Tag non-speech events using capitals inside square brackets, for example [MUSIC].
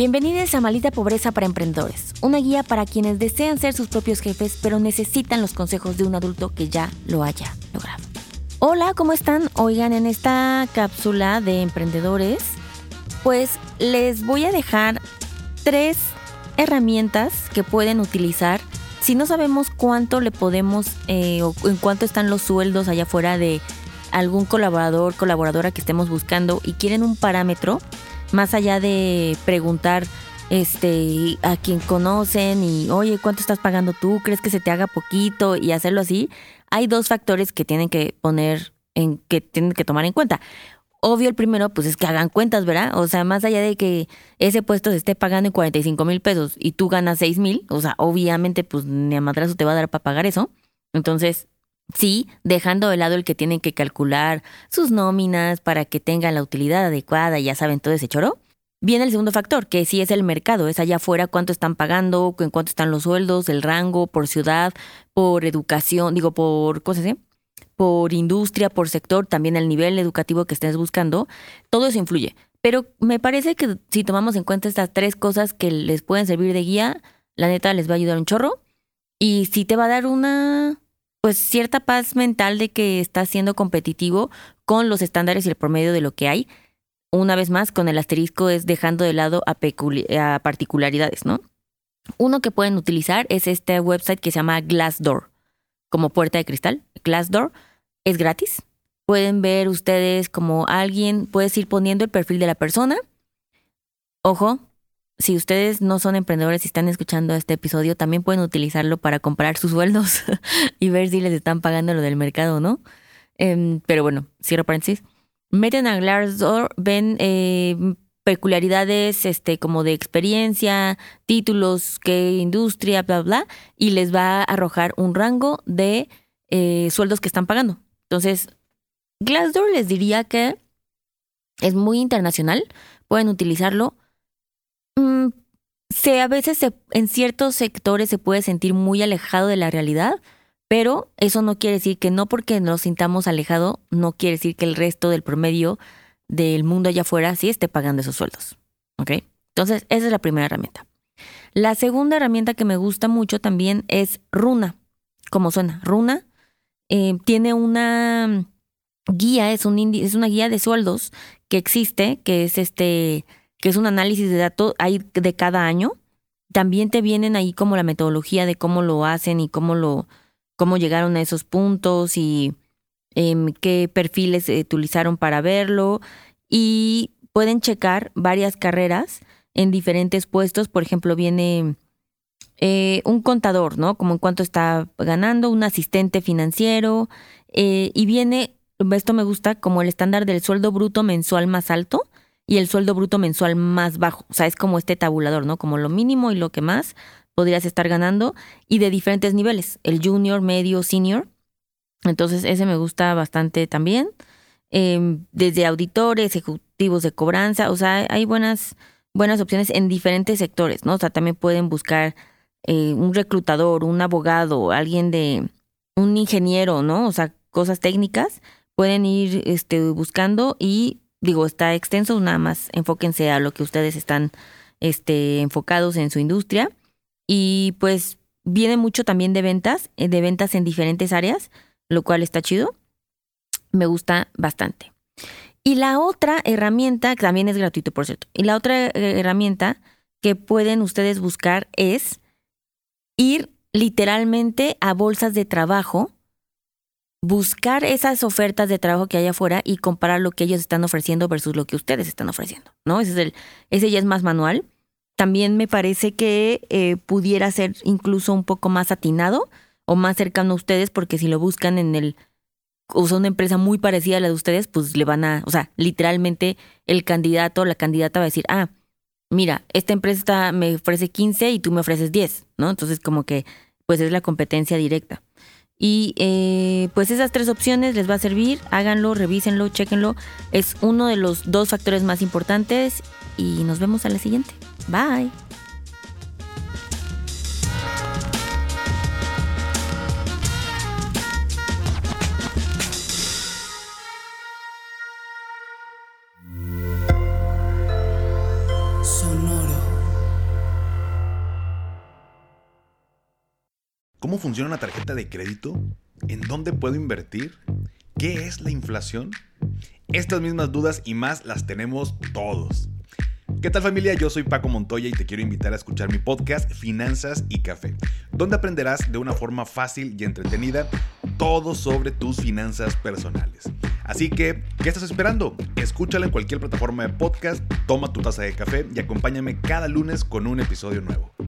Bienvenidos a Malita Pobreza para Emprendedores, una guía para quienes desean ser sus propios jefes pero necesitan los consejos de un adulto que ya lo haya logrado. Hola, ¿cómo están? Oigan, en esta cápsula de emprendedores, pues les voy a dejar tres herramientas que pueden utilizar si no sabemos cuánto le podemos eh, o en cuánto están los sueldos allá afuera de algún colaborador, colaboradora que estemos buscando y quieren un parámetro más allá de preguntar este a quien conocen y oye, ¿cuánto estás pagando tú? ¿Crees que se te haga poquito? y hacerlo así, hay dos factores que tienen que poner en que tienen que tomar en cuenta. Obvio, el primero, pues es que hagan cuentas, ¿verdad? O sea, más allá de que ese puesto se esté pagando en 45 mil pesos y tú ganas 6 mil, o sea, obviamente, pues ni a madrazo te va a dar para pagar eso. Entonces, Sí, dejando de lado el que tienen que calcular sus nóminas para que tengan la utilidad adecuada, ya saben todo ese choro. Viene el segundo factor, que sí es el mercado, es allá afuera cuánto están pagando, en cuánto están los sueldos, el rango, por ciudad, por educación, digo, por cosas así, por industria, por sector, también el nivel educativo que estés buscando, todo eso influye. Pero me parece que si tomamos en cuenta estas tres cosas que les pueden servir de guía, la neta les va a ayudar un chorro. Y si te va a dar una pues cierta paz mental de que está siendo competitivo con los estándares y el promedio de lo que hay. Una vez más, con el asterisco es dejando de lado a, a particularidades, ¿no? Uno que pueden utilizar es este website que se llama Glassdoor, como puerta de cristal. Glassdoor es gratis. Pueden ver ustedes como alguien, puedes ir poniendo el perfil de la persona. Ojo, si ustedes no son emprendedores y están escuchando este episodio, también pueden utilizarlo para comprar sus sueldos [LAUGHS] y ver si les están pagando lo del mercado o no. Em, pero bueno, cierro paréntesis. Meten a Glassdoor, ven eh, peculiaridades este, como de experiencia, títulos, qué industria, bla, bla, y les va a arrojar un rango de eh, sueldos que están pagando. Entonces, Glassdoor les diría que es muy internacional, pueden utilizarlo se, a veces en ciertos sectores se puede sentir muy alejado de la realidad, pero eso no quiere decir que no porque nos sintamos alejado, no quiere decir que el resto del promedio del mundo allá afuera sí esté pagando esos sueldos. ¿Ok? Entonces, esa es la primera herramienta. La segunda herramienta que me gusta mucho también es Runa. como suena? Runa eh, tiene una guía, es, un es una guía de sueldos que existe, que es este que es un análisis de datos ahí de cada año. También te vienen ahí como la metodología de cómo lo hacen y cómo lo, cómo llegaron a esos puntos y em, qué perfiles utilizaron para verlo. Y pueden checar varias carreras en diferentes puestos. Por ejemplo, viene eh, un contador, ¿no? Como en cuánto está ganando, un asistente financiero. Eh, y viene, esto me gusta, como el estándar del sueldo bruto mensual más alto y el sueldo bruto mensual más bajo. O sea, es como este tabulador, ¿no? Como lo mínimo y lo que más podrías estar ganando y de diferentes niveles, el junior, medio, senior. Entonces, ese me gusta bastante también. Em, desde auditores, ejecutivos de cobranza, o sea, hay buenas, buenas opciones en diferentes sectores, ¿no? O sea, también pueden buscar eh, un reclutador, un abogado, alguien de, un ingeniero, ¿no? O sea, cosas técnicas, pueden ir este, buscando y digo, está extenso, nada más enfóquense a lo que ustedes están este, enfocados en su industria. Y pues viene mucho también de ventas, eh, de ventas en diferentes áreas, lo cual está chido. Me gusta bastante. Y la otra herramienta, también es gratuito, por cierto, y la otra eh, herramienta que pueden ustedes buscar es ir literalmente a bolsas de trabajo buscar esas ofertas de trabajo que hay afuera y comparar lo que ellos están ofreciendo versus lo que ustedes están ofreciendo, ¿no? Ese, es el, ese ya es más manual. También me parece que eh, pudiera ser incluso un poco más atinado o más cercano a ustedes, porque si lo buscan en el o una empresa muy parecida a la de ustedes, pues le van a, o sea, literalmente el candidato o la candidata va a decir, ah, mira, esta empresa me ofrece 15 y tú me ofreces 10, ¿no? Entonces como que, pues es la competencia directa. Y eh, pues esas tres opciones les va a servir, háganlo, revísenlo, chequenlo. Es uno de los dos factores más importantes y nos vemos a la siguiente. Bye. ¿Cómo funciona una tarjeta de crédito? ¿En dónde puedo invertir? ¿Qué es la inflación? Estas mismas dudas y más las tenemos todos. ¿Qué tal familia? Yo soy Paco Montoya y te quiero invitar a escuchar mi podcast Finanzas y Café, donde aprenderás de una forma fácil y entretenida todo sobre tus finanzas personales. Así que, ¿qué estás esperando? Escúchala en cualquier plataforma de podcast, toma tu taza de café y acompáñame cada lunes con un episodio nuevo.